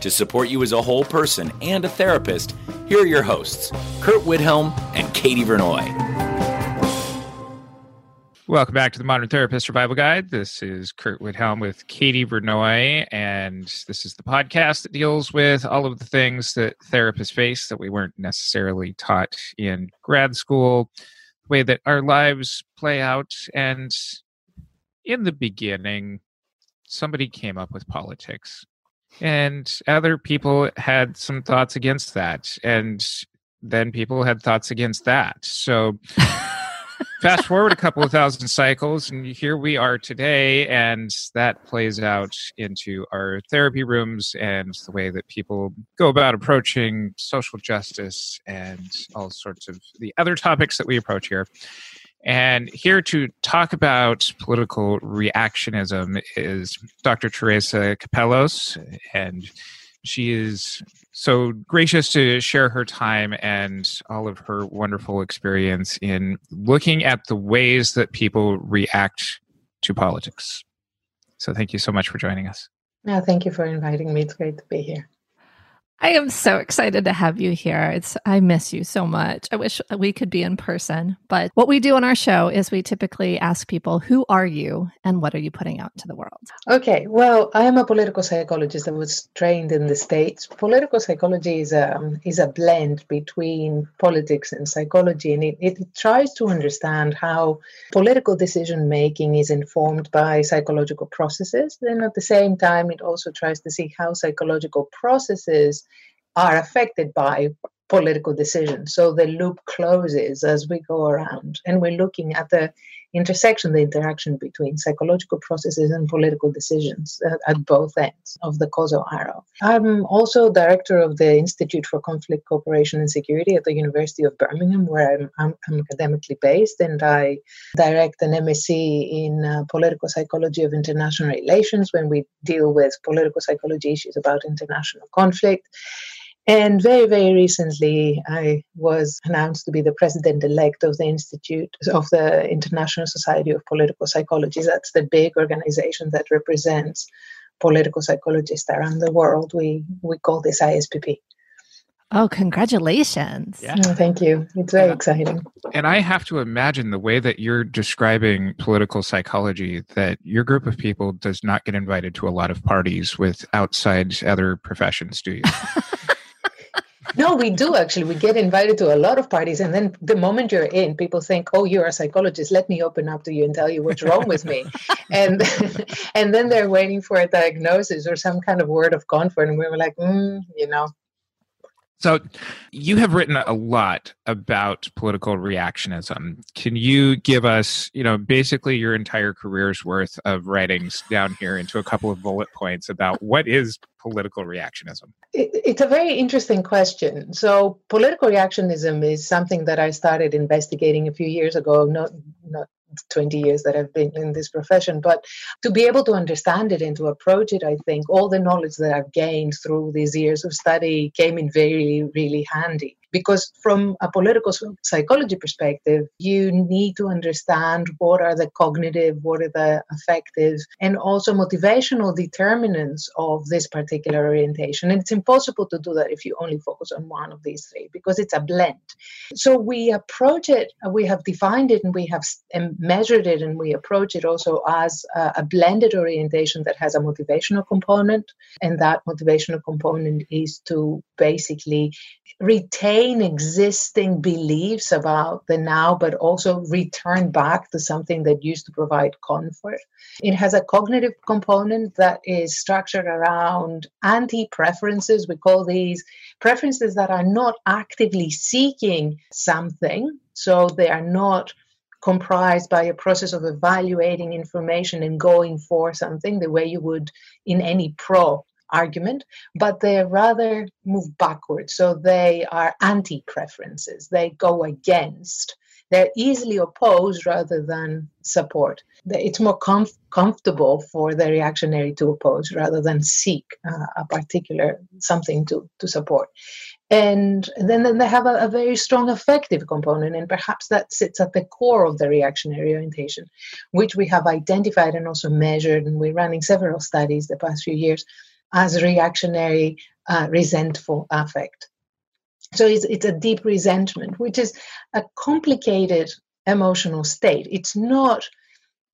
To support you as a whole person and a therapist, here are your hosts, Curt Widhalm and Katie Vernoy. Welcome back to the Modern Therapist Survival Guide. This is Curt Widhalm with Katie Vernoy, and this is the podcast that deals with all of the things that therapists face that we weren't necessarily taught in grad school, the way that our lives play out. And in the beginning, somebody came up with politics, and other people had some thoughts against that, and then people had thoughts against that. So fast forward a couple of thousand cycles and here we are today and that plays out into our therapy rooms and the way that people go about approaching social justice and all sorts of the other topics that we approach here and here to talk about political reactionism is dr Tereza Capelos and she is so gracious to share her time and all of her wonderful experience in looking at the ways that people react to politics. So thank you so much for joining us. No, thank you for inviting me. It's great to be here. I am so excited to have you here. It's I miss you so much. I wish we could be in person. But what we do on our show is we typically ask people, who are you and what are you putting out to the world? Okay. Well, I am a political psychologist that was trained in the States. Political psychology is a is a blend between politics and psychology and it, it tries to understand how political decision making is informed by psychological processes. Then at the same time it also tries to see how psychological processes are affected by political decisions. So the loop closes as we go around, and we're looking at the intersection, the interaction between psychological processes and political decisions at, at, both ends of the causal arrow. I'm also director of the Institute for Conflict Cooperation and Security at the University of Birmingham, where I'm, I'm, I'm academically based, and I direct an MSc in uh, political psychology of international relations when we deal with political psychology issues about international conflict. And very, very recently, I was announced to be the president elect of the Institute of the International Society of Political Psychology. That's the big organization that represents political psychologists around the world. We, we call this ISPP. Oh, congratulations. Yeah. Oh, thank you. It's very exciting. And I have to imagine the way that you're describing political psychology, that your group of people does not get invited to a lot of parties with outside other professions, do you? no, we do actually. We get invited to a lot of parties, and then the moment you're in, people think, "Oh, you're a psychologist. Let me open up to you and tell you what's wrong with me," and and then they're waiting for a diagnosis or some kind of word of comfort, and we were like, mm, you know, so, you have written a lot about political reactionism. Can you give us, you know, basically your entire career's worth of writings down here into a couple of bullet points about what is political reactionism? It, it's a very interesting question. So, political reactionism is something that I started investigating a few years ago, not not 20 years that I've been in this profession. But to be able to understand it and to approach it, I think all the knowledge that I've gained through these years of study came in very, really handy because from a political psychology perspective you need to understand what are the cognitive what are the affective and also motivational determinants of this particular orientation. And it's impossible to do that if you only focus on one of these three because it's a blend. So we approach it we have defined it and we have measured it and we approach it also as a, blended orientation that has a motivational component. And that motivational component is to basically retain existing beliefs about the now, but also return back to something that used to provide comfort. It has a cognitive component that is structured around anti preferences. We call these preferences that are not actively seeking something. So they are not comprised by a process of evaluating information and going for something the way you would in any pro argument, but they rather move backwards. So they are anti preferences, they go against. They're easily opposed rather than support. It's more comf- comfortable for the reactionary to oppose rather than seek uh, a particular something to, to support. And then, then they have a, a, very strong affective component, and perhaps that sits at the core of the reactionary orientation, which we have identified and also measured. And we're running several studies the past few years as reactionary, uh, resentful affect. So it's, it's a deep resentment, which is a complicated emotional state. It's not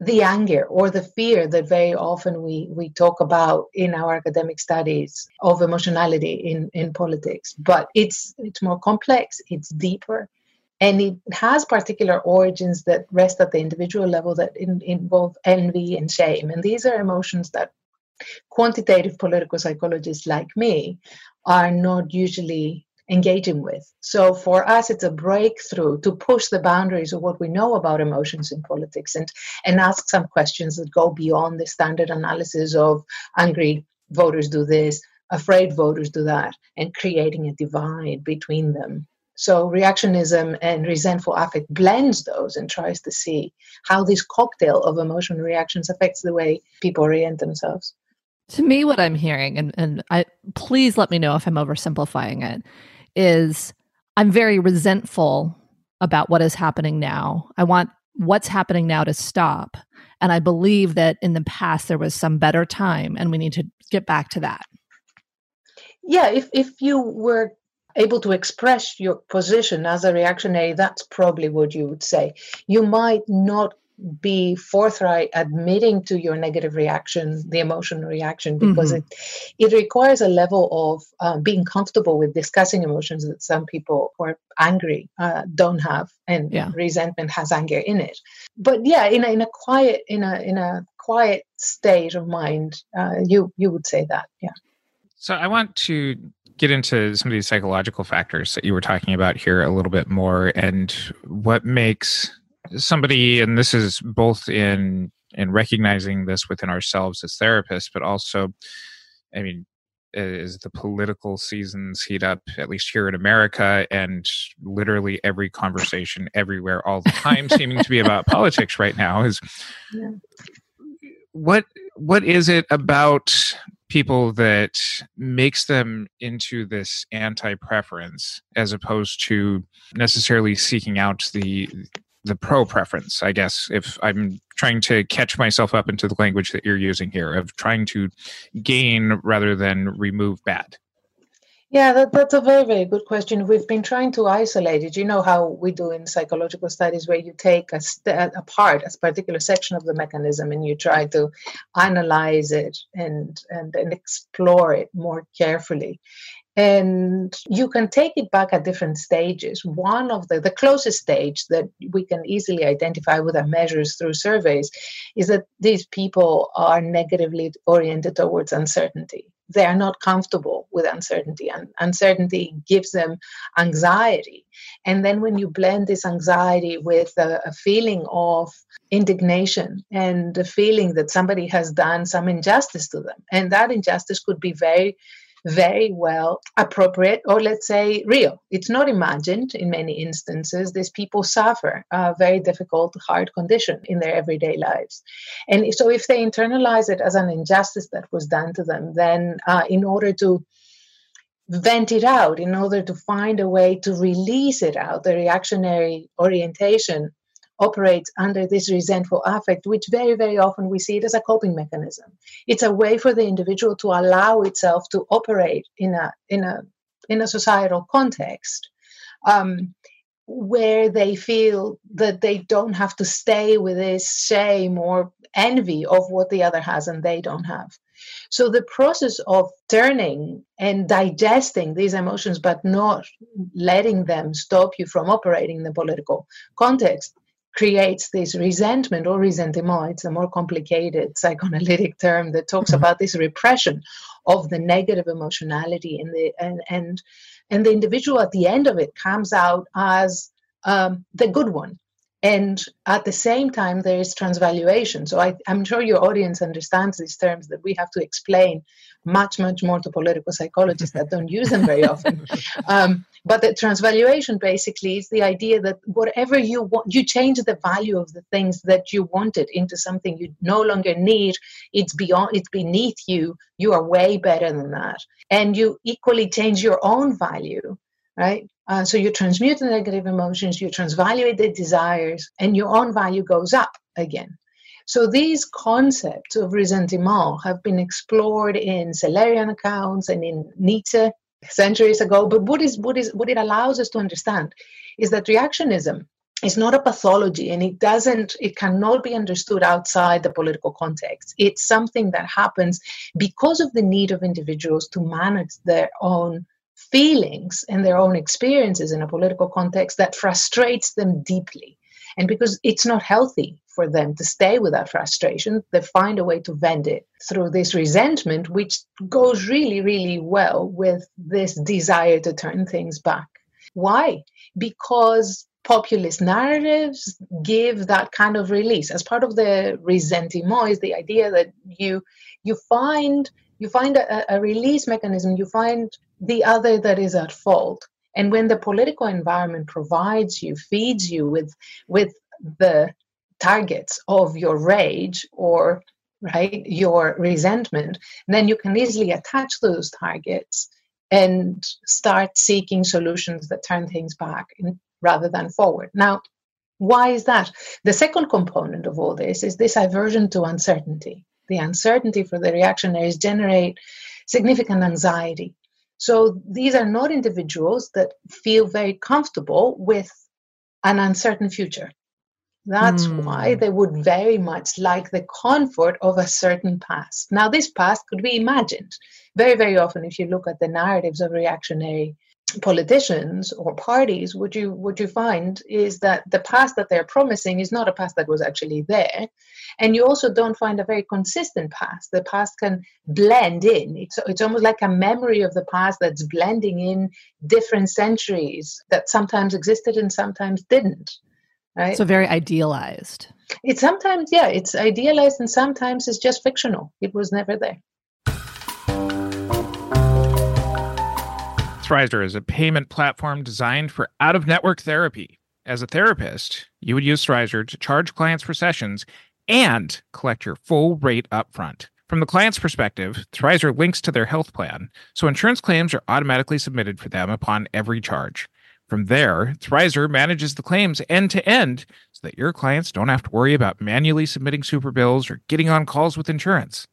the anger or the fear that very often we, we talk about in our academic studies of emotionality in, in politics, but it's it's more complex, it's deeper, and it has particular origins that rest at the individual level that in, involve envy and shame. And these are emotions that quantitative political psychologists like me are not usually engaging with. So for us, it's a breakthrough to push the boundaries of what we know about emotions in politics and, and ask some questions that go beyond the standard analysis of angry voters do this, afraid voters do that, and creating a divide between them. So reactionism and resentful affect blends those and tries to see how this cocktail of emotional reactions affects the way people orient themselves. To me, what I'm hearing, and, and I please let me know if I'm oversimplifying it, is I'm very resentful about what is happening now. I want what's happening now to stop. And I believe that in the past there was some better time and we need to get back to that. Yeah, if, if you were able to express your position as a reactionary, that's probably what you would say. You might not be forthright admitting to your negative reaction the emotional reaction because mm-hmm. it it requires a level of um, being comfortable with discussing emotions that some people who are angry uh, don't have and yeah. resentment has anger in it but yeah in a, in a quiet in a in a quiet state of mind uh, you you would say that yeah so i want to get into some of these psychological factors that you were talking about here a little bit more and what makes somebody, and this is both in in recognizing this within ourselves as therapists, but also, I mean, as the political seasons heat up, at least here in America, and literally every conversation everywhere all the time seeming to be about politics right now is yeah. what what is it about people that makes them into this anti-preference as opposed to necessarily seeking out the the pro preference, I guess, if I'm trying to catch myself up into the language that you're using here of trying to gain rather than remove bad. Yeah, that, that's a very, very good question. We've been trying to isolate it. You know how we do in psychological studies, where you take a, st- a part, a particular section of the mechanism, and you try to analyze it and, and, and explore it more carefully and you can take it back at different stages. One of the the closest stage that we can easily identify with our measures through surveys is that these people are negatively oriented towards uncertainty. They are not comfortable with uncertainty and uncertainty gives them anxiety. And then when you blend this anxiety with a, a feeling of indignation and the feeling that somebody has done some injustice to them and that injustice could be very very well appropriate or let's say real. It's not imagined in many instances. These people suffer a very difficult, hard condition in their everyday lives. And so if they internalize it as an injustice that was done to them, then uh, in order to vent it out, in order to find a way to release it out, the reactionary orientation operates under this resentful affect, which very, very often we see it as a coping mechanism. It's a way for the individual to allow itself to operate in a in a in a societal context. Um, where they feel that they don't have to stay with this shame or envy of what the other has and they don't have. So the process of turning and digesting these emotions, but not letting them stop you from operating in the political context, creates this resentment or ressentiment. It's a more complicated psychoanalytic term that talks mm-hmm. about this repression of the negative emotionality and the and and and the individual at the end of it comes out as um, the good one and at the same time there is transvaluation so I, am sure your audience understands these terms that we have to explain much much more to political psychologists that don't use them very often um, but the transvaluation basically is the idea that whatever you want you change the value of the things that you wanted into something you no longer need. It's beyond it's beneath you. You are way better than that. And you equally change your own value right? Uh, so you transmute the negative emotions, you transvaluate the desires, and your own value goes up again. So these concepts of resentment have been explored in Schelerian accounts and in Nietzsche centuries ago. But what is what is what it allows us to understand is that reactionism is not a pathology and it doesn't it cannot be understood outside the political context it's something that happens because of the need of individuals to manage their own feelings and their own experiences in a political context that frustrates them deeply. And because it's not healthy for them to stay with that frustration, they find a way to vent it through this resentment, which goes really, really well with this desire to turn things back. Why? Because populist narratives give that kind of release. As part of the resentment is the idea that you you find you find a, a release mechanism, you find the other that is at fault. And when the political environment provides you, feeds you with with the targets of your rage or right your resentment, then you can easily attach those targets and start seeking solutions that turn things back in, rather than forward. Now, why is that? The second component of all this is this aversion to uncertainty. The uncertainty for the reactionaries generate significant anxiety so these are not individuals that feel very comfortable with an uncertain future. That's mm. why they would very much like the comfort of a certain past. Now, this past could be imagined. Very, very often, if you look at the narratives of reactionary politicians or parties what you what you find is that the past that they're promising is not a past that was actually there and you also don't find a very consistent past the past can blend in it's, it's almost like a memory of the past that's blending in different centuries that sometimes existed and sometimes didn't right so very idealized it's sometimes yeah it's idealized and sometimes it's just fictional it was never there Thrizer is a payment platform designed for out of network therapy. As a therapist, you would use Thrizer to charge clients for sessions and collect your full rate upfront. From the client's perspective, Thrizer links to their health plan, so insurance claims are automatically submitted for them upon every charge. From there, Thrizer manages the claims end to end so that your clients don't have to worry about manually submitting super bills or getting on calls with insurance.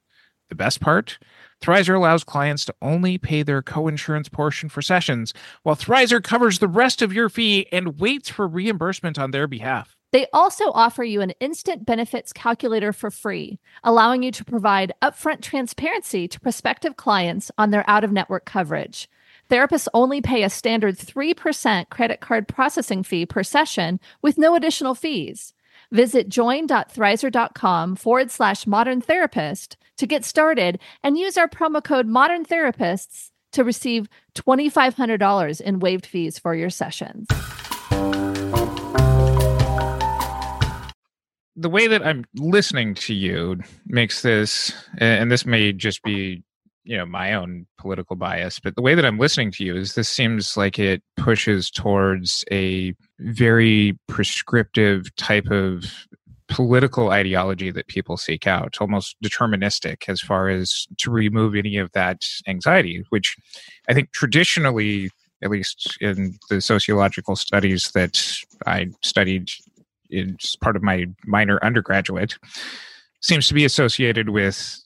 The best part? Thrizer allows clients to only pay their co-insurance portion for sessions, while Thrizer covers the rest of your fee and waits for reimbursement on their behalf. They also offer you an instant benefits calculator for free, allowing you to provide upfront transparency to prospective clients on their out of network coverage. Therapists only pay a standard 3% credit card processing fee per session with no additional fees. Visit join.thrizer.com forward slash modern therapist to get started and use our promo code modern therapists to receive $2,500 in waived fees for your sessions. The way that I'm listening to you makes this, and this may just be you know my own political bias but the way that i'm listening to you is this seems like it pushes towards a very prescriptive type of political ideology that people seek out almost deterministic as far as to remove any of that anxiety which i think traditionally at least in the sociological studies that i studied in part of my minor undergraduate seems to be associated with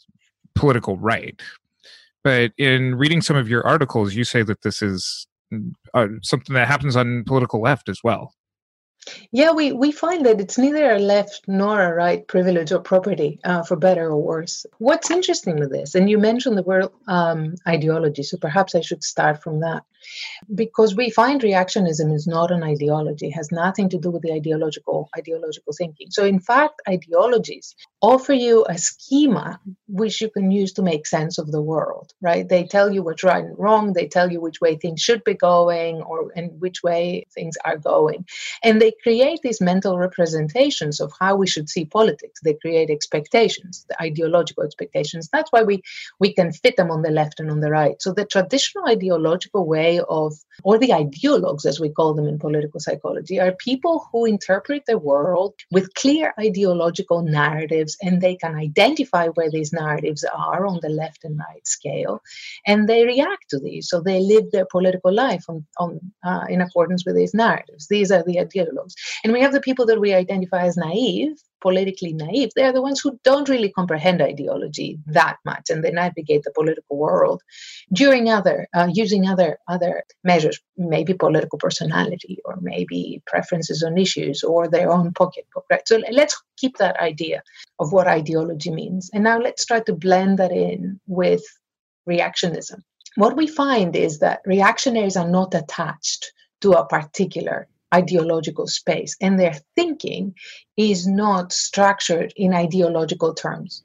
political right but in reading some of your articles, you say that this is uh, something that happens on political left as well. Yeah, we, we find that it's neither a left nor a right privilege or property, uh, for better or worse. What's interesting with this, and you mentioned the word um, ideology, so perhaps I should start from that. Because we find reactionism is not an ideology has nothing to do with the ideological ideological thinking. So in fact ideologies offer you a schema which you can use to make sense of the world right? They tell you what's right and wrong they tell you which way things should be going or and which way things are going. And they create these mental representations of how we should see politics. They create expectations the ideological expectations. That's why we we can fit them on the left and on the right. So the traditional ideological way way of, or the ideologues, as we call them in political psychology, are people who interpret the world with clear ideological narratives and they can identify where these narratives are on the left and right scale and they react to these. So they live their political life on, on, uh, in accordance with these narratives. These are the ideologues. And we have the people that we identify as naive politically naive. They're the ones who don't really comprehend ideology that much, and they navigate the political world during other uh, using other other measures, maybe political personality, or maybe preferences on issues, or their own pocketbook. Right. So let's keep that idea of what ideology means, and now let's try to blend that in with reactionism. What we find is that reactionaries are not attached to a particular ideological space and their thinking is not structured in ideological terms.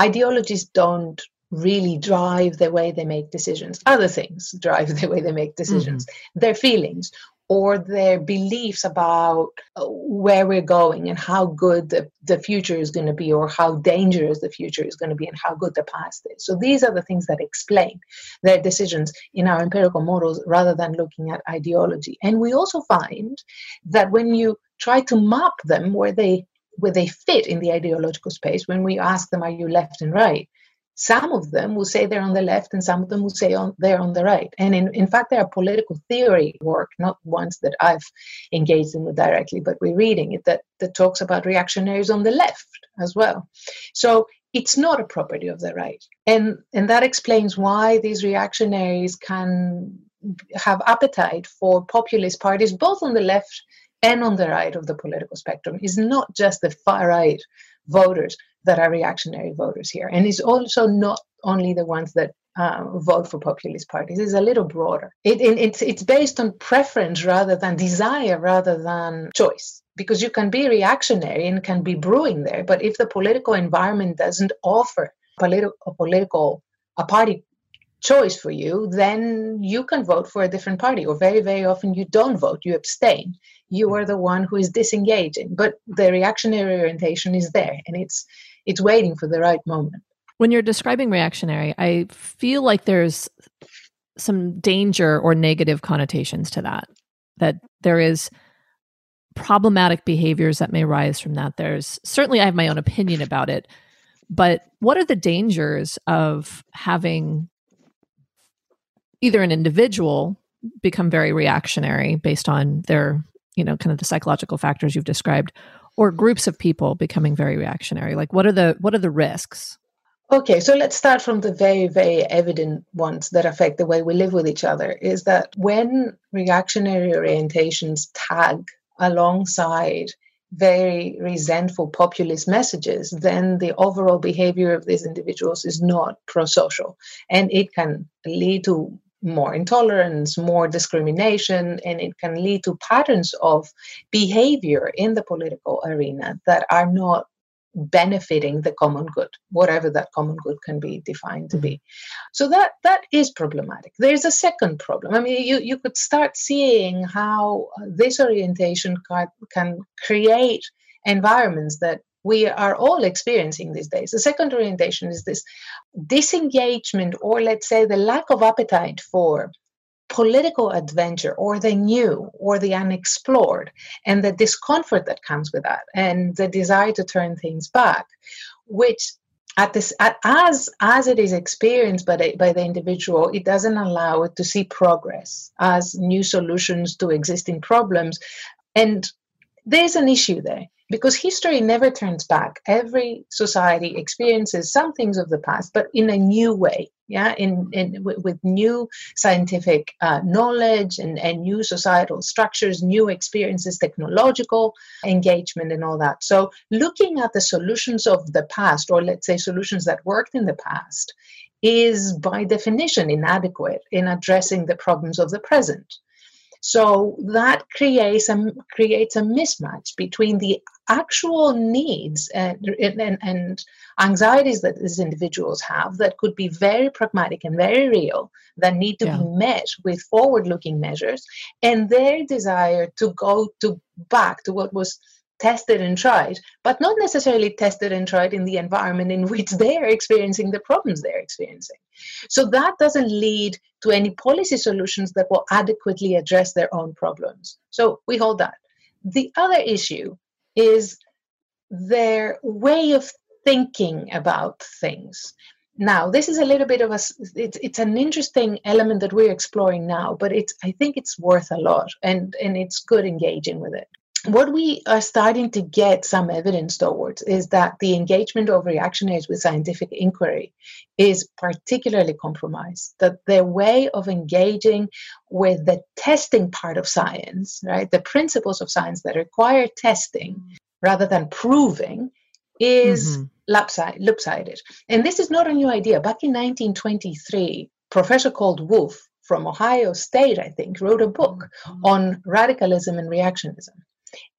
Ideologies don't really drive the way they make decisions. Other things drive the way they make decisions. Mm-hmm. their feelings or their beliefs about uh, where we're going and how good the, the future is going to be or how dangerous the future is going to be and how good the past is. So these are the things that explain their decisions in our empirical models rather than looking at ideology. And we also find that when you try to map them where they where they fit in the ideological space when we ask them are you left and right some of them will say they're on the left and some of them will say on, they're on the right. And in, in fact, there are political theory work, not ones that I've engaged in directly, but we're reading it that, that talks about reactionaries on the left as well. So it's not a property of the right. And, and that explains why these reactionaries can have appetite for populist parties, both on the left and on the right of the political spectrum. It's not just the far right voters that are reactionary voters here. And it's also not only the ones that uh, vote for populist parties. It's a little broader. It, it, it's, it's based on preference rather than desire, rather than choice. Because you can be reactionary and can be brewing there, but if the political environment doesn't offer politi- a political a party choice for you, then you can vote for a different party. Or very, very often you don't vote, you abstain. You are the one who is disengaging. But the reactionary orientation is there and it's it's waiting for the right moment. When you're describing reactionary, I feel like there's some danger or negative connotations to that. That there is problematic behaviors that may rise from that. There's certainly I have my own opinion about it, but what are the dangers of having either an individual become very reactionary based on their, you know, kind of the psychological factors you've described, or groups of people becoming very reactionary? Like what are the what are the risks? Okay, so let's start from the very, very evident ones that affect the way we live with each other. Is that when reactionary orientations tag alongside very resentful populist messages, then the overall behavior of these individuals is not pro social. And it can lead to more intolerance, more discrimination, and it can lead to patterns of behavior in the political arena that are not benefiting the common good whatever that common good can be defined to be. Mm-hmm. so that that is problematic. There's a second problem. I mean you, you could start seeing how this orientation can, can create environments that we are all experiencing these days. The second orientation is this disengagement, or let's say the lack of appetite for political adventure or the new or the unexplored and the discomfort that comes with that and the desire to turn things back which at this at, as as it is experienced by the, by the individual it doesn't allow it to see progress as new solutions to existing problems and there's an issue there because history never turns back. Every society experiences some things of the past, but in a new way. Yeah, in, in with new scientific uh, knowledge and, and new societal structures, new experiences, technological engagement, and all that. So, looking at the solutions of the past, or let's say solutions that worked in the past, is by definition inadequate in addressing the problems of the present. So that creates a creates a mismatch between the actual needs and, and, and anxieties that these individuals have that could be very pragmatic and very real that need to yeah. be met with forward-looking measures and their desire to go to back to what was tested and tried, but not necessarily tested and tried in the environment in which they're experiencing the problems they're experiencing. So that doesn't lead to any policy solutions that will adequately address their own problems. So we hold that. The other issue is their way of thinking about things. Now, this is a little bit of a it's, it's an interesting element that we're exploring now, but it's I think it's worth a lot and and it's good engaging with it what we are starting to get some evidence towards is that the engagement of reactionaries with scientific inquiry is particularly compromised. That their way of engaging with the testing part of science, right, the principles of science that require testing rather than proving, is mm-hmm. lopsided. And this is not a new idea. Back in 1923, Professor called Wolfe from Ohio State, I think, wrote a book mm-hmm. on radicalism and reactionism.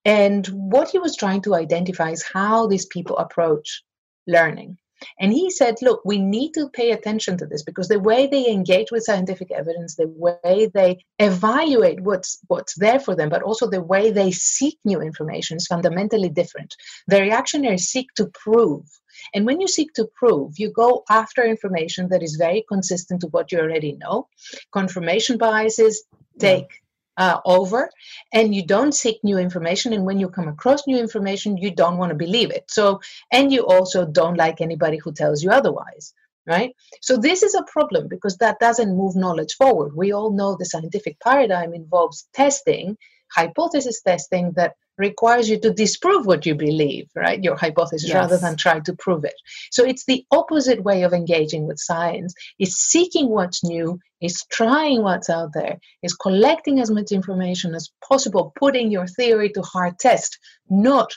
And what he was trying to identify is how these people approach learning. And he said, look, we need to pay attention to this because the way they engage with scientific evidence, the way they evaluate what's what's there for them, but also the way they seek new information is fundamentally different. The reactionaries seek to prove. And when you seek to prove, you go after information that is very consistent to what you already know. Confirmation biases take uh, over and you don't seek new information and when you come across new information you don't want to believe it. So and you also don't like anybody who tells you otherwise right? So this is a problem because that doesn't move knowledge forward. We all know the scientific paradigm involves testing hypothesis testing that requires you to disprove what you believe, right? Your hypothesis, yes. rather than try to prove it. So it's the opposite way of engaging with science. Is seeking what's new, is trying what's out there, is collecting as much information as possible, putting your theory to hard test, not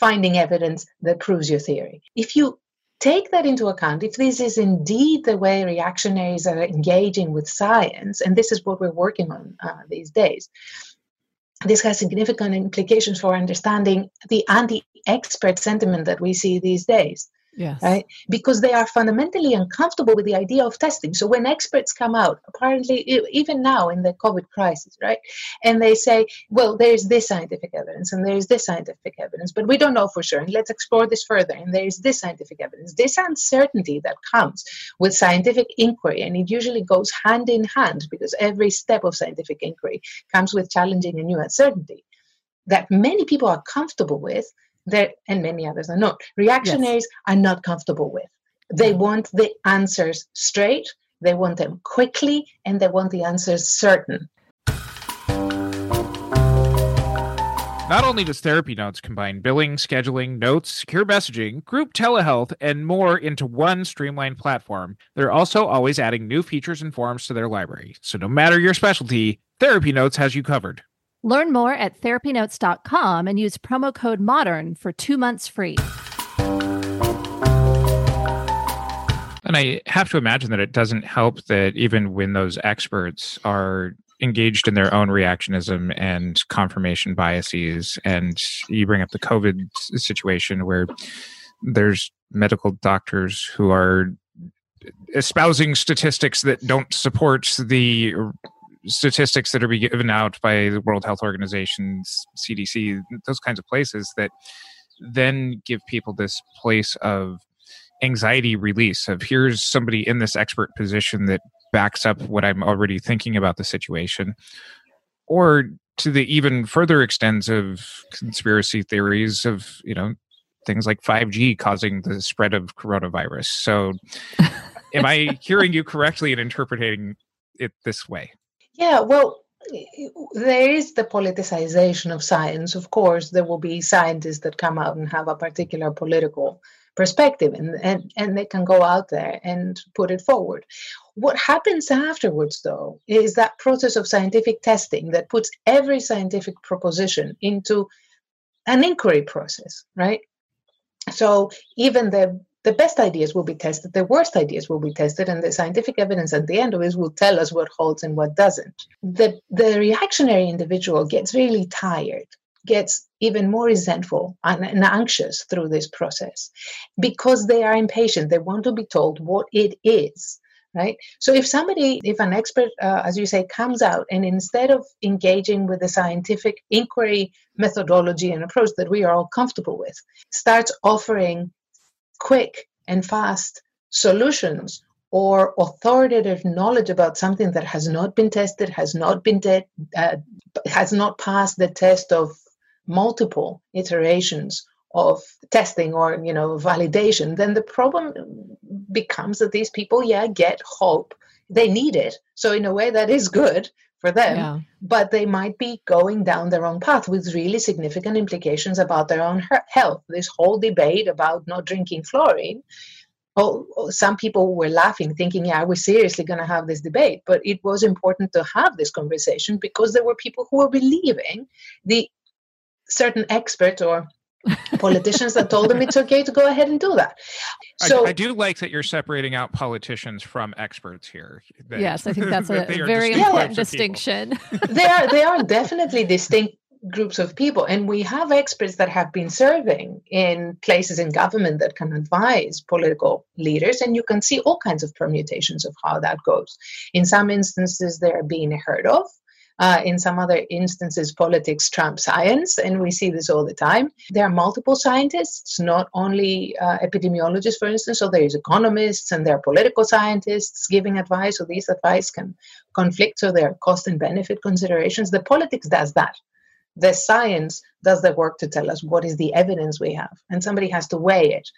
finding evidence that proves your theory. If you take that into account, if this is indeed the way reactionaries are engaging with science, and this is what we're working on uh, these days, this has significant implications for understanding the anti expert sentiment that we see these days. Yes. Right? Because they are fundamentally uncomfortable with the idea of testing. So when experts come out, apparently, even now in the COVID crisis, right? And they say, well, there's this scientific evidence and there's this scientific evidence, but we don't know for sure. And let's explore this further. And there's this scientific evidence. This uncertainty that comes with scientific inquiry, and it usually goes hand in hand because every step of scientific inquiry comes with challenging a new uncertainty that many people are comfortable with that and many others are not reactionaries yes. are not comfortable with they mm-hmm. want the answers straight they want them quickly and they want the answers certain Not only does Therapy Notes combine billing, scheduling, notes, secure messaging, group telehealth, and more into one streamlined platform, they're also always adding new features and forms to their library. So no matter your specialty, Therapy Notes has you covered. Learn more at therapynotes.com and use promo code MODERN for two months free. And I have to imagine that it doesn't help that even when those experts are engaged in their own reactionism and confirmation biases, and you bring up the COVID situation where there's medical doctors who are espousing statistics that don't support the statistics that are being given out by the World Health Organization's CDC, those kinds of places that then give people this place of anxiety release of here's somebody in this expert position that backs up what I'm already thinking about the situation. Or to the even further extents of conspiracy theories of, you know, things like 5G causing the spread of coronavirus. So am I hearing you correctly in interpreting it this way? Yeah, well, there is the politicization of science. Of course, there will be scientists that come out and have a particular political perspective and, and, and they can go out there and put it forward. What happens afterwards, though, is that process of scientific testing that puts every scientific proposition into an inquiry process, right? So even the the best ideas will be tested, the worst ideas will be tested, and the scientific evidence at the end of it will tell us what holds and what doesn't. The, the reactionary individual gets really tired, gets even more resentful and, and anxious through this process because they are impatient. They want to be told what it is right so if somebody if an expert uh, as you say comes out and instead of engaging with the scientific inquiry methodology and approach that we are all comfortable with starts offering quick and fast solutions or authoritative knowledge about something that has not been tested, has not been de- uh, has not passed the test of multiple iterations of testing or you know validation, then the problem becomes that these people, yeah, get hope. They need it. So in a way, that is good for them, yeah. but they might be going down the wrong path with really significant implications about their own health. This whole debate about not drinking fluorine. Oh, oh some people were laughing, thinking, yeah, we're seriously going to have this debate. But it was important to have this conversation because there were people who were believing the certain expert or politicians that told them it's okay to go ahead and do that. So I, I do like that you're separating out politicians from experts here. That, yes, I think that's a very important distinction. they are they are definitely distinct groups of people and we have experts that have been serving in places in government that can advise political leaders and you can see all kinds of permutations of how that goes in some instances they're being heard of uh, in some other instances, politics trump science, and we see this all the time. There are multiple scientists, not only uh, epidemiologists, for instance. So there is economists and there are political scientists giving advice. So these advice can conflict. So there are cost and benefit considerations. The politics does that. The science does the work to tell us what is the evidence we have, and somebody has to weigh it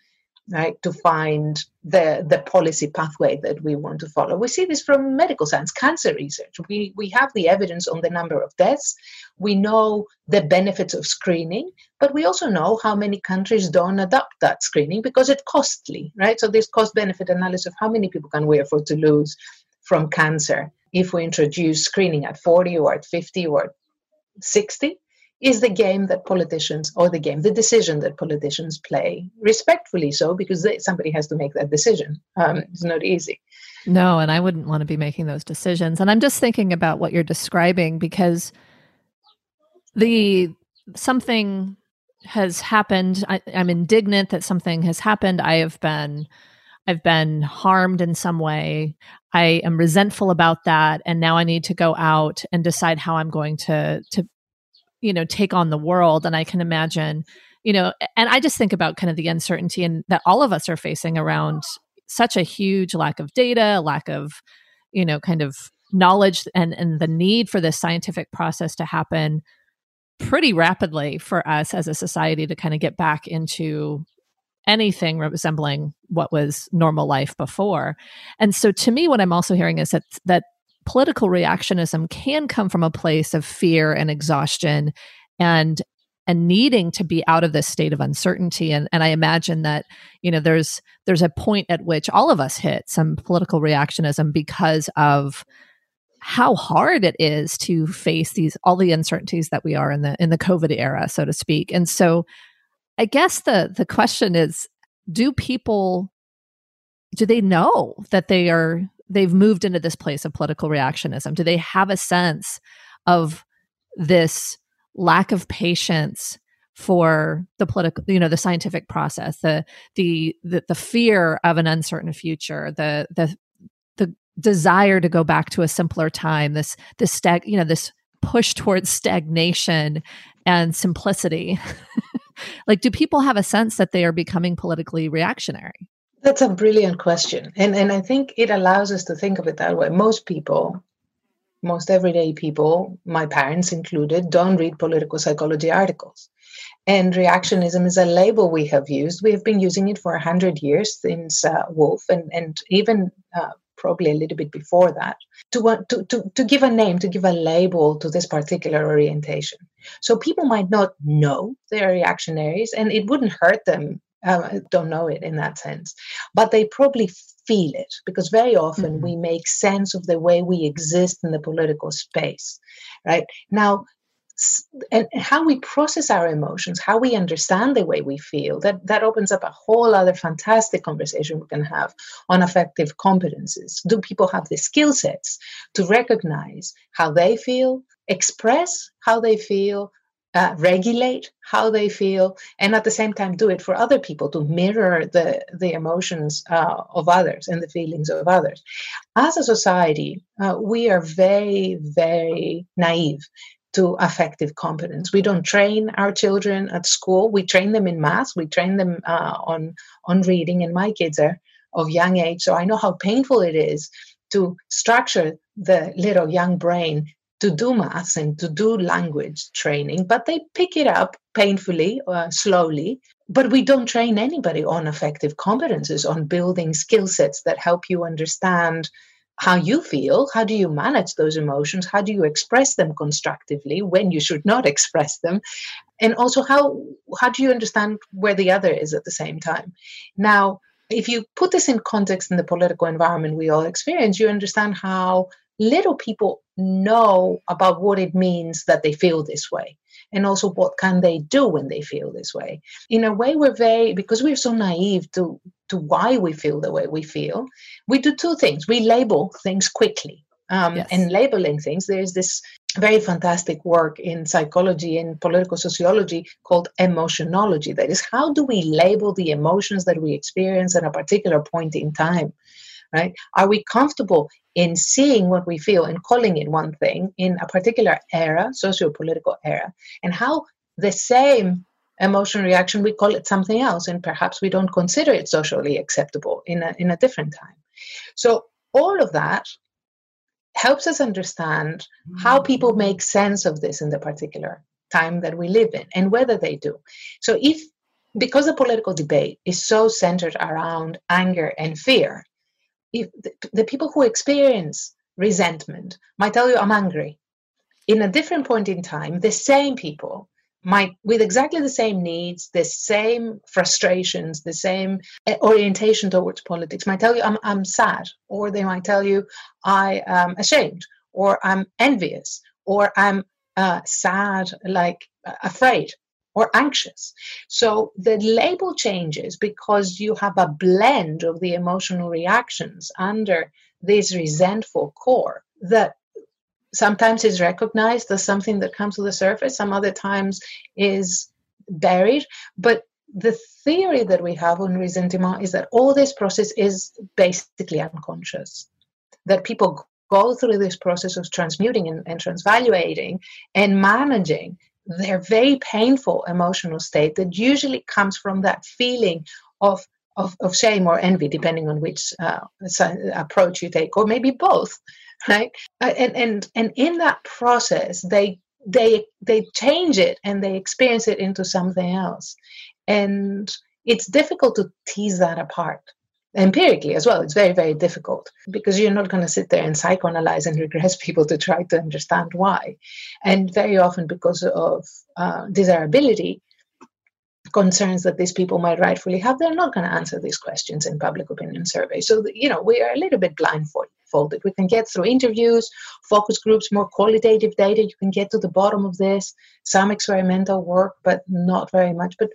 right to find the the policy pathway that we want to follow. We see this from medical science cancer research. We we have the evidence on the number of deaths. We know the benefits of screening but we also know how many countries don't adopt that screening because it's costly right? So this cost benefit analysis of how many people can we afford to lose from cancer if we introduce screening at 40 or at 50 or 60 is the game that politicians or the game the decision that politicians play. Respectfully so because they, somebody has to make that decision. Um, it's not easy. No and i wouldn't want to be making those decisions. And i'm just thinking about what you're describing because the something has happened. I, i'm indignant that something has happened. I have been I've been harmed in some way. I am resentful about that and now I need to go out and decide how I'm going to to you know take on the world. And i can imagine you know and i just think about kind of the uncertainty and that all of us are facing around such a huge lack of data lack of you know kind of knowledge and and the need for this scientific process to happen pretty rapidly for us as a society to kind of get back into anything resembling what was normal life before. And so to me what i'm also hearing is that that political reactionism can come from a place of fear and exhaustion and and needing to be out of this state of uncertainty. And and I imagine that you know there's there's a point at which all of us hit some political reactionism because of how hard it is to face these all the uncertainties that we are in the in the covid era so to speak. And so i guess the the question is do people do they know that they are they've moved into this place of political reactionism? Do they have a sense of this lack of patience for the political you know the scientific process the, the the the, fear of an uncertain future the the the desire to go back to a simpler time this this stag you know this push towards stagnation and simplicity like do people have a sense that they are becoming politically reactionary that's a brilliant question. And, and I think it allows us to think of it that way. Most people, most everyday people, my parents included, don't read political psychology articles. And reactionism is a label we have used. We have been using it for 100 years since uh, Wolfe and, and even uh, probably a little bit before that, to, to, to, to give a name, to give a label to this particular orientation. So people might not know they're reactionaries, and it wouldn't hurt them. Uh, don't know it in that sense, but they probably feel it because very often mm-hmm. we make sense of the way we exist in the political space, right? Now, and how we process our emotions, how we understand the way we feel, that, that opens up a whole other fantastic conversation we can have on affective competences. Do people have the skill sets to recognize how they feel, express how they feel, uh, regulate how they feel, and at the same time do it for other people to mirror the, the emotions uh, of others and the feelings of others. As a society, uh, we are very, very naive to affective competence. We don't train our children at school. We train them in math. We train them uh, on on reading. And my kids are of young age, so I know how painful it is to structure the little young brain to do math and to do language training. But they pick it up painfully, uh, slowly. But we don't train anybody on affective competences, on building skill sets that help you understand how you feel how do you manage those emotions how do you express them constructively when you should not express them and also how how do you understand where the other is at the same time now if you put this in context in the political environment we all experience you understand how little people know about what it means that they feel this way and also what can they do when they feel this way. In a way we're very because we're so naive to to why we feel the way we feel we do two things. We label things quickly um, yes. and labeling things. There's this very fantastic work in psychology and political sociology called emotionology. That is how do we label the emotions that we experience at a particular point in time right? Are we comfortable in seeing what we feel and calling it one thing in a particular era, socio-political era, and how the same emotional reaction we call it something else, and perhaps we don't consider it socially acceptable in a in a different time. So all of that helps us understand how people make sense of this in the particular time that we live in and whether they do. So if because the political debate is so centered around anger and fear, if the, the people who experience resentment might tell you, I'm angry. In a different point in time, the same people might, with exactly the same needs, the same frustrations, the same eh, orientation towards politics, might tell you, I'm, I'm sad, or they might tell you, I am ashamed, or I'm envious, or I'm uh, sad, like uh, afraid or anxious. So the label changes because you have a blend of the emotional reactions under this resentful core that sometimes is recognized as something that comes to the surface, some other times is buried. But the theory that we have on resentment is that all this process is basically unconscious, that people go through this process of transmuting and, and transvaluating and managing their very painful emotional state that usually comes from that feeling of of, of shame or envy, depending on which uh, approach you take, or maybe both, right? Uh, and and and in that process, they they they change it and they experience it into something else, and it's difficult to tease that apart empirically as well. It's very, very difficult because you're not going to sit there and psychoanalyze and regress people to try to understand why. And very often, because of uh, desirability, concerns that these people might rightfully have, they're not going to answer these questions in public opinion surveys. So, you know, we are a little bit blindfolded. We can get through interviews, focus groups, more qualitative data. You can get to the bottom of this, some experimental work, but not very much. But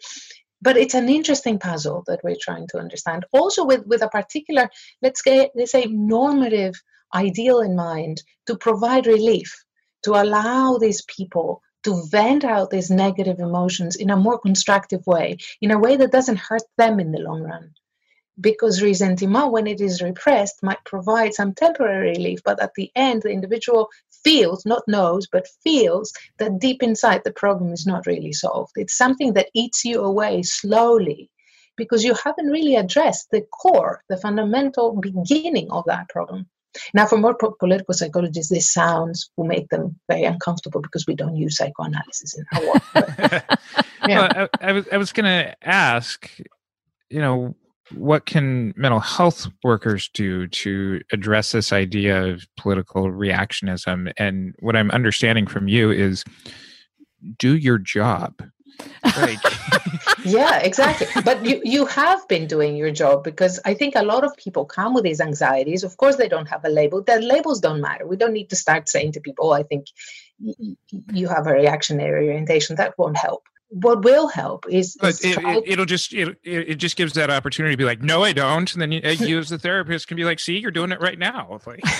but it's an interesting puzzle that we're trying to understand. Also with with a particular let's say let's say normative ideal in mind to provide relief to allow these people to vent out these negative emotions in a more constructive way in a way that doesn't hurt them in the long run. Because resentment, when it is repressed, might provide some temporary relief, but at the end, the individual feels, not knows, but feels that deep inside the problem is not really solved. It's something that eats you away slowly because you haven't really addressed the core, the fundamental beginning of that problem. Now, for more political psychologists, this sounds will make them very uncomfortable because we don't use psychoanalysis in our work. But, yeah. well, I, I was I was going to ask, you know, what can mental health workers do to address this idea of political reactionism? And what I'm understanding from you is do your job. Like. yeah, exactly. But you, you have been doing your job because I think a lot of people come with these anxieties. Of course, they don't have a label. The labels don't matter. We don't need to start saying to people, oh, I think you have a reactionary orientation. That won't help what will help is, is it, will it, just it, it just gives that opportunity to be like no i don't and then you, you as the therapist can be like see you're doing it right now like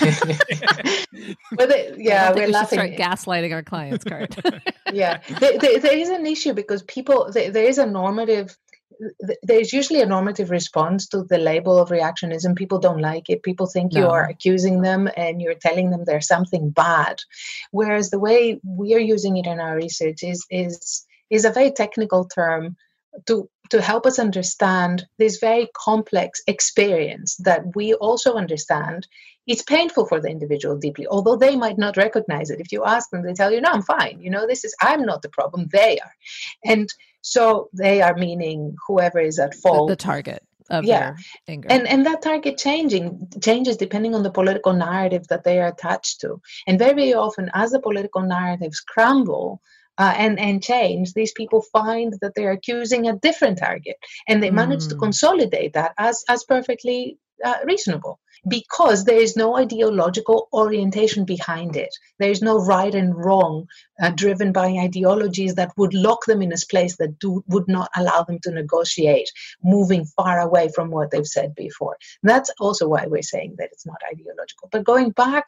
well, yeah we're we laughing start gaslighting our clients Curt. yeah there, there, there is an issue because people there, there is a normative there's usually a normative response to the label of reactionism. People don't like it. People think no. you are accusing them and you're telling them there's something bad. Whereas the way we are using it in our research is is is a very technical term to to help us understand this very complex experience that we also understand. It's painful for the individual deeply although they might not recognize it. If you ask them they tell you no i'm fine. You know this is i'm not the problem they are. And so they are meaning whoever is at fault the, the target of yeah. and and that target changing changes depending on the political narrative that they are attached to. And very often as the political narratives crumble uh, and and change, these people find that they're accusing a different target, and they manage to hmm. consolidate that as as perfectly uh, reasonable because there is no ideological orientation behind it. There is no right and wrong uh, driven by ideologies that would lock them in a place that do, would not allow them to negotiate, moving far away from what they've said before. That's also why we're saying that it's not ideological. But going back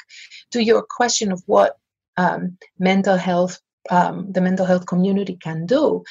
to your question of what um, mental health um, the mental health community can do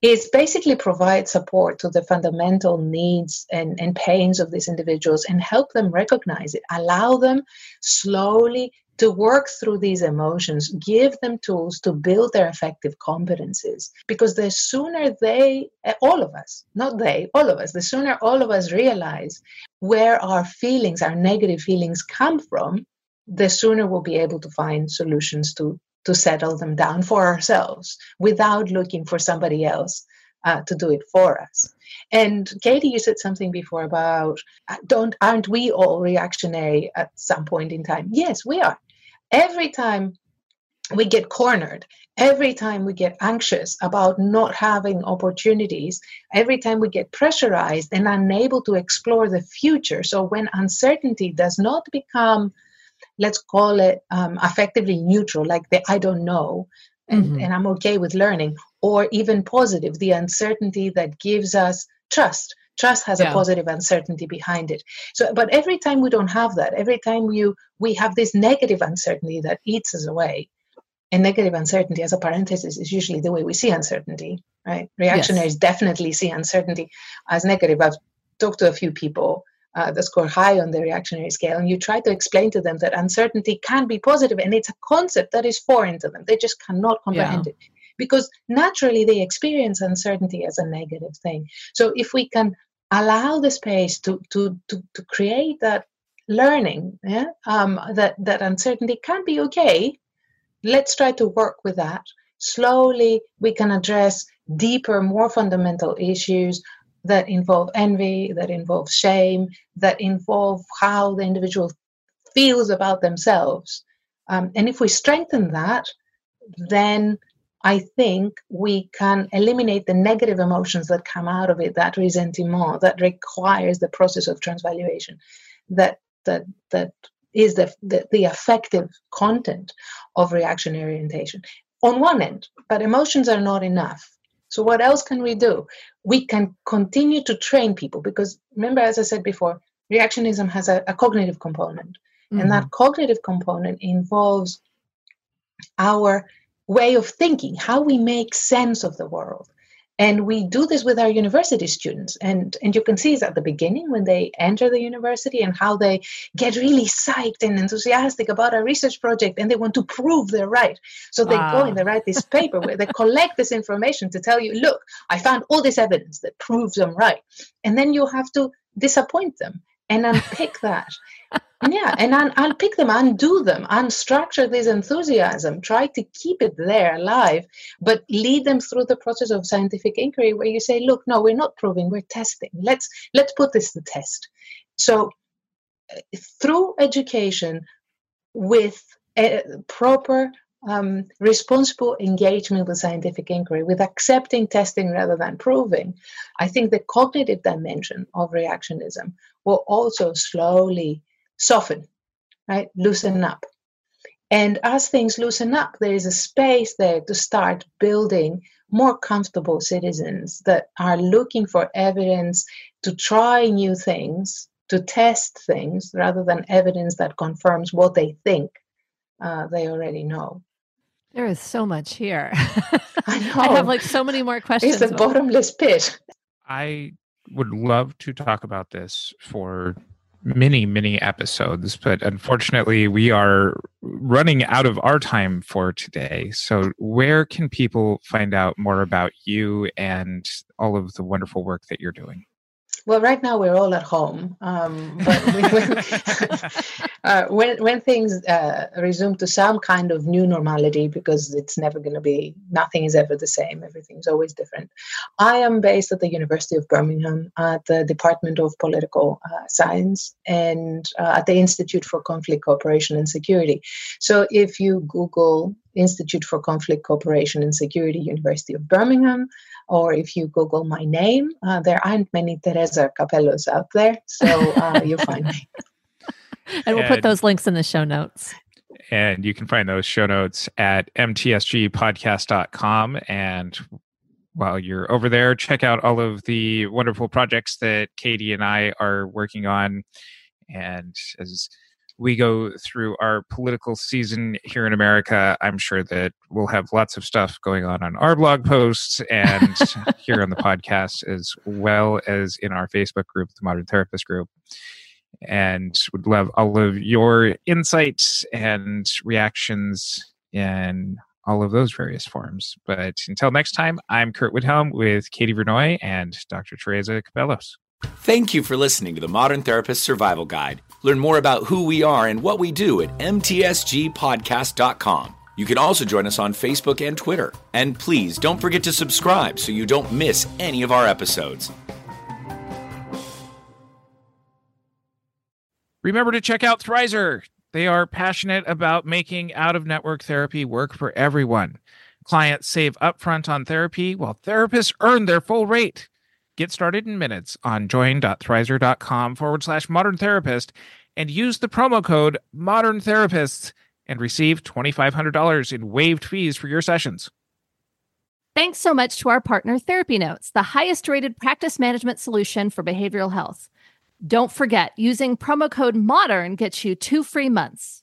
is basically provide support to the fundamental needs and, and pains of these individuals and help them recognize it, allow them slowly to work through these emotions, give them tools to build their affective competencies. Because the sooner they, all of us, not they, all of us, the sooner all of us realize where our feelings, our negative feelings come from, the sooner we'll be able to find solutions to to settle them down for ourselves without looking for somebody else uh, to do it for us. And Katie, you said something before about uh, don't aren't we all reactionary at some point in time? Yes, we are. Every time we get cornered, every time we get anxious about not having opportunities, every time we get pressurized and unable to explore the future. So when uncertainty does not become let's call it um, affectively neutral, like the I don't know, and, mm-hmm. and I'm okay with learning, or even positive, the uncertainty that gives us trust. Trust has yeah. a positive uncertainty behind it. So, but every time we don't have that, every time you we have this negative uncertainty that eats us away, and negative uncertainty as a parenthesis is usually the way we see uncertainty right reactionaries yes. definitely see uncertainty as negative i've talked to a few people uh, that score high on the reactionary scale, and you try to explain to them that uncertainty can be positive, and it's a concept that is foreign to them. They just cannot comprehend yeah. it because naturally they experience uncertainty as a negative thing. So if we can allow the space to to to, to create that learning, yeah, um, that that uncertainty can be okay. Let's try to work with that. Slowly, we can address deeper, more fundamental issues that involve envy, that involve shame, that involve how the individual feels about themselves. Um, and if we strengthen that, then I think we can eliminate the negative emotions that come out of it, that resentment that requires the process of transvaluation, that that that is the, the, the affective content of reactionary orientation. On one end, but emotions are not enough. So, what else can we do? We can continue to train people because remember, as I said before, reactionism has a, a cognitive component, mm-hmm. and that mm-hmm. cognitive component involves our way of thinking, how we make sense of the world. And we do this with our university students. And, and you can see it at the beginning when they enter the university and how they get really psyched and enthusiastic about a research project and they want to prove they're right. So they wow. go ah. and they write this paper where they collect this information to tell you, look, I found all this evidence that proves I'm right. And then you have to disappoint them and unpick that. Yeah, and I'll, I'll pick them, undo them, unstructure this enthusiasm, try to keep it there alive, but lead them through the process of scientific inquiry where you say, look, no, we're not proving, we're testing. Let's let's put this to test. So uh, through education with a proper um, responsible engagement with scientific inquiry, with accepting testing rather than proving, I think the cognitive dimension of reactionism will also slowly soften, right? Loosen up. And as things loosen up, there is a space there to start building more comfortable citizens that are looking for evidence to try new things, to test things, rather than evidence that confirms what they think uh, they already know. There is so much here. I know. I have like so many more questions. It's a bottomless pit. I would love to talk about this for many, many episodes, but unfortunately, we are running out of our time for today. So, where can people find out more about you and all of the wonderful work that you're doing? Well, right now we're all at home, um, but when, uh, when, when things uh, resume to some kind of new normality, because it's never going to be, nothing is ever the same. Everything's always different. I am based at the University of Birmingham at the Department of Political uh, Science and uh, at the Institute for Conflict Cooperation and Security. So if you Google Institute for Conflict Cooperation and Security, University of Birmingham, or if you Google my name, uh, there aren't many Tereza Capelos out there, so uh, you'll find me. And we'll and, put those links in the show notes. And you can find those show notes at mtsgpodcast.com. And while you're over there, check out all of the wonderful projects that Katie and I are working on. And as we go through our political season here in America, I'm sure that we'll have lots of stuff going on on our blog posts and here on the podcast, as well as in our Facebook group, the Modern Therapist Group. And would love all of your insights and reactions in all of those various forms. But until next time, I'm Curt Widhalm with Katie Vernoy and Dr. Tereza Capelos. Thank you for listening to the Modern Therapist Survival Guide. Learn more about who we are and what we do at mtsgpodcast.com. You can also join us on Facebook and Twitter. And please don't forget to subscribe so you don't miss any of our episodes. Remember to check out Thrizer. They are passionate about making out of network therapy work for everyone. Clients save upfront on therapy while therapists earn their full rate. Get started in minutes on join.thrizer.com forward slash modern therapist and use the promo code modern therapists and receive $2,500 in waived fees for your sessions. Thanks so much to our partner, Therapy Notes, the highest rated practice management solution for behavioral health. Don't forget, using promo code MODERN gets you two free months.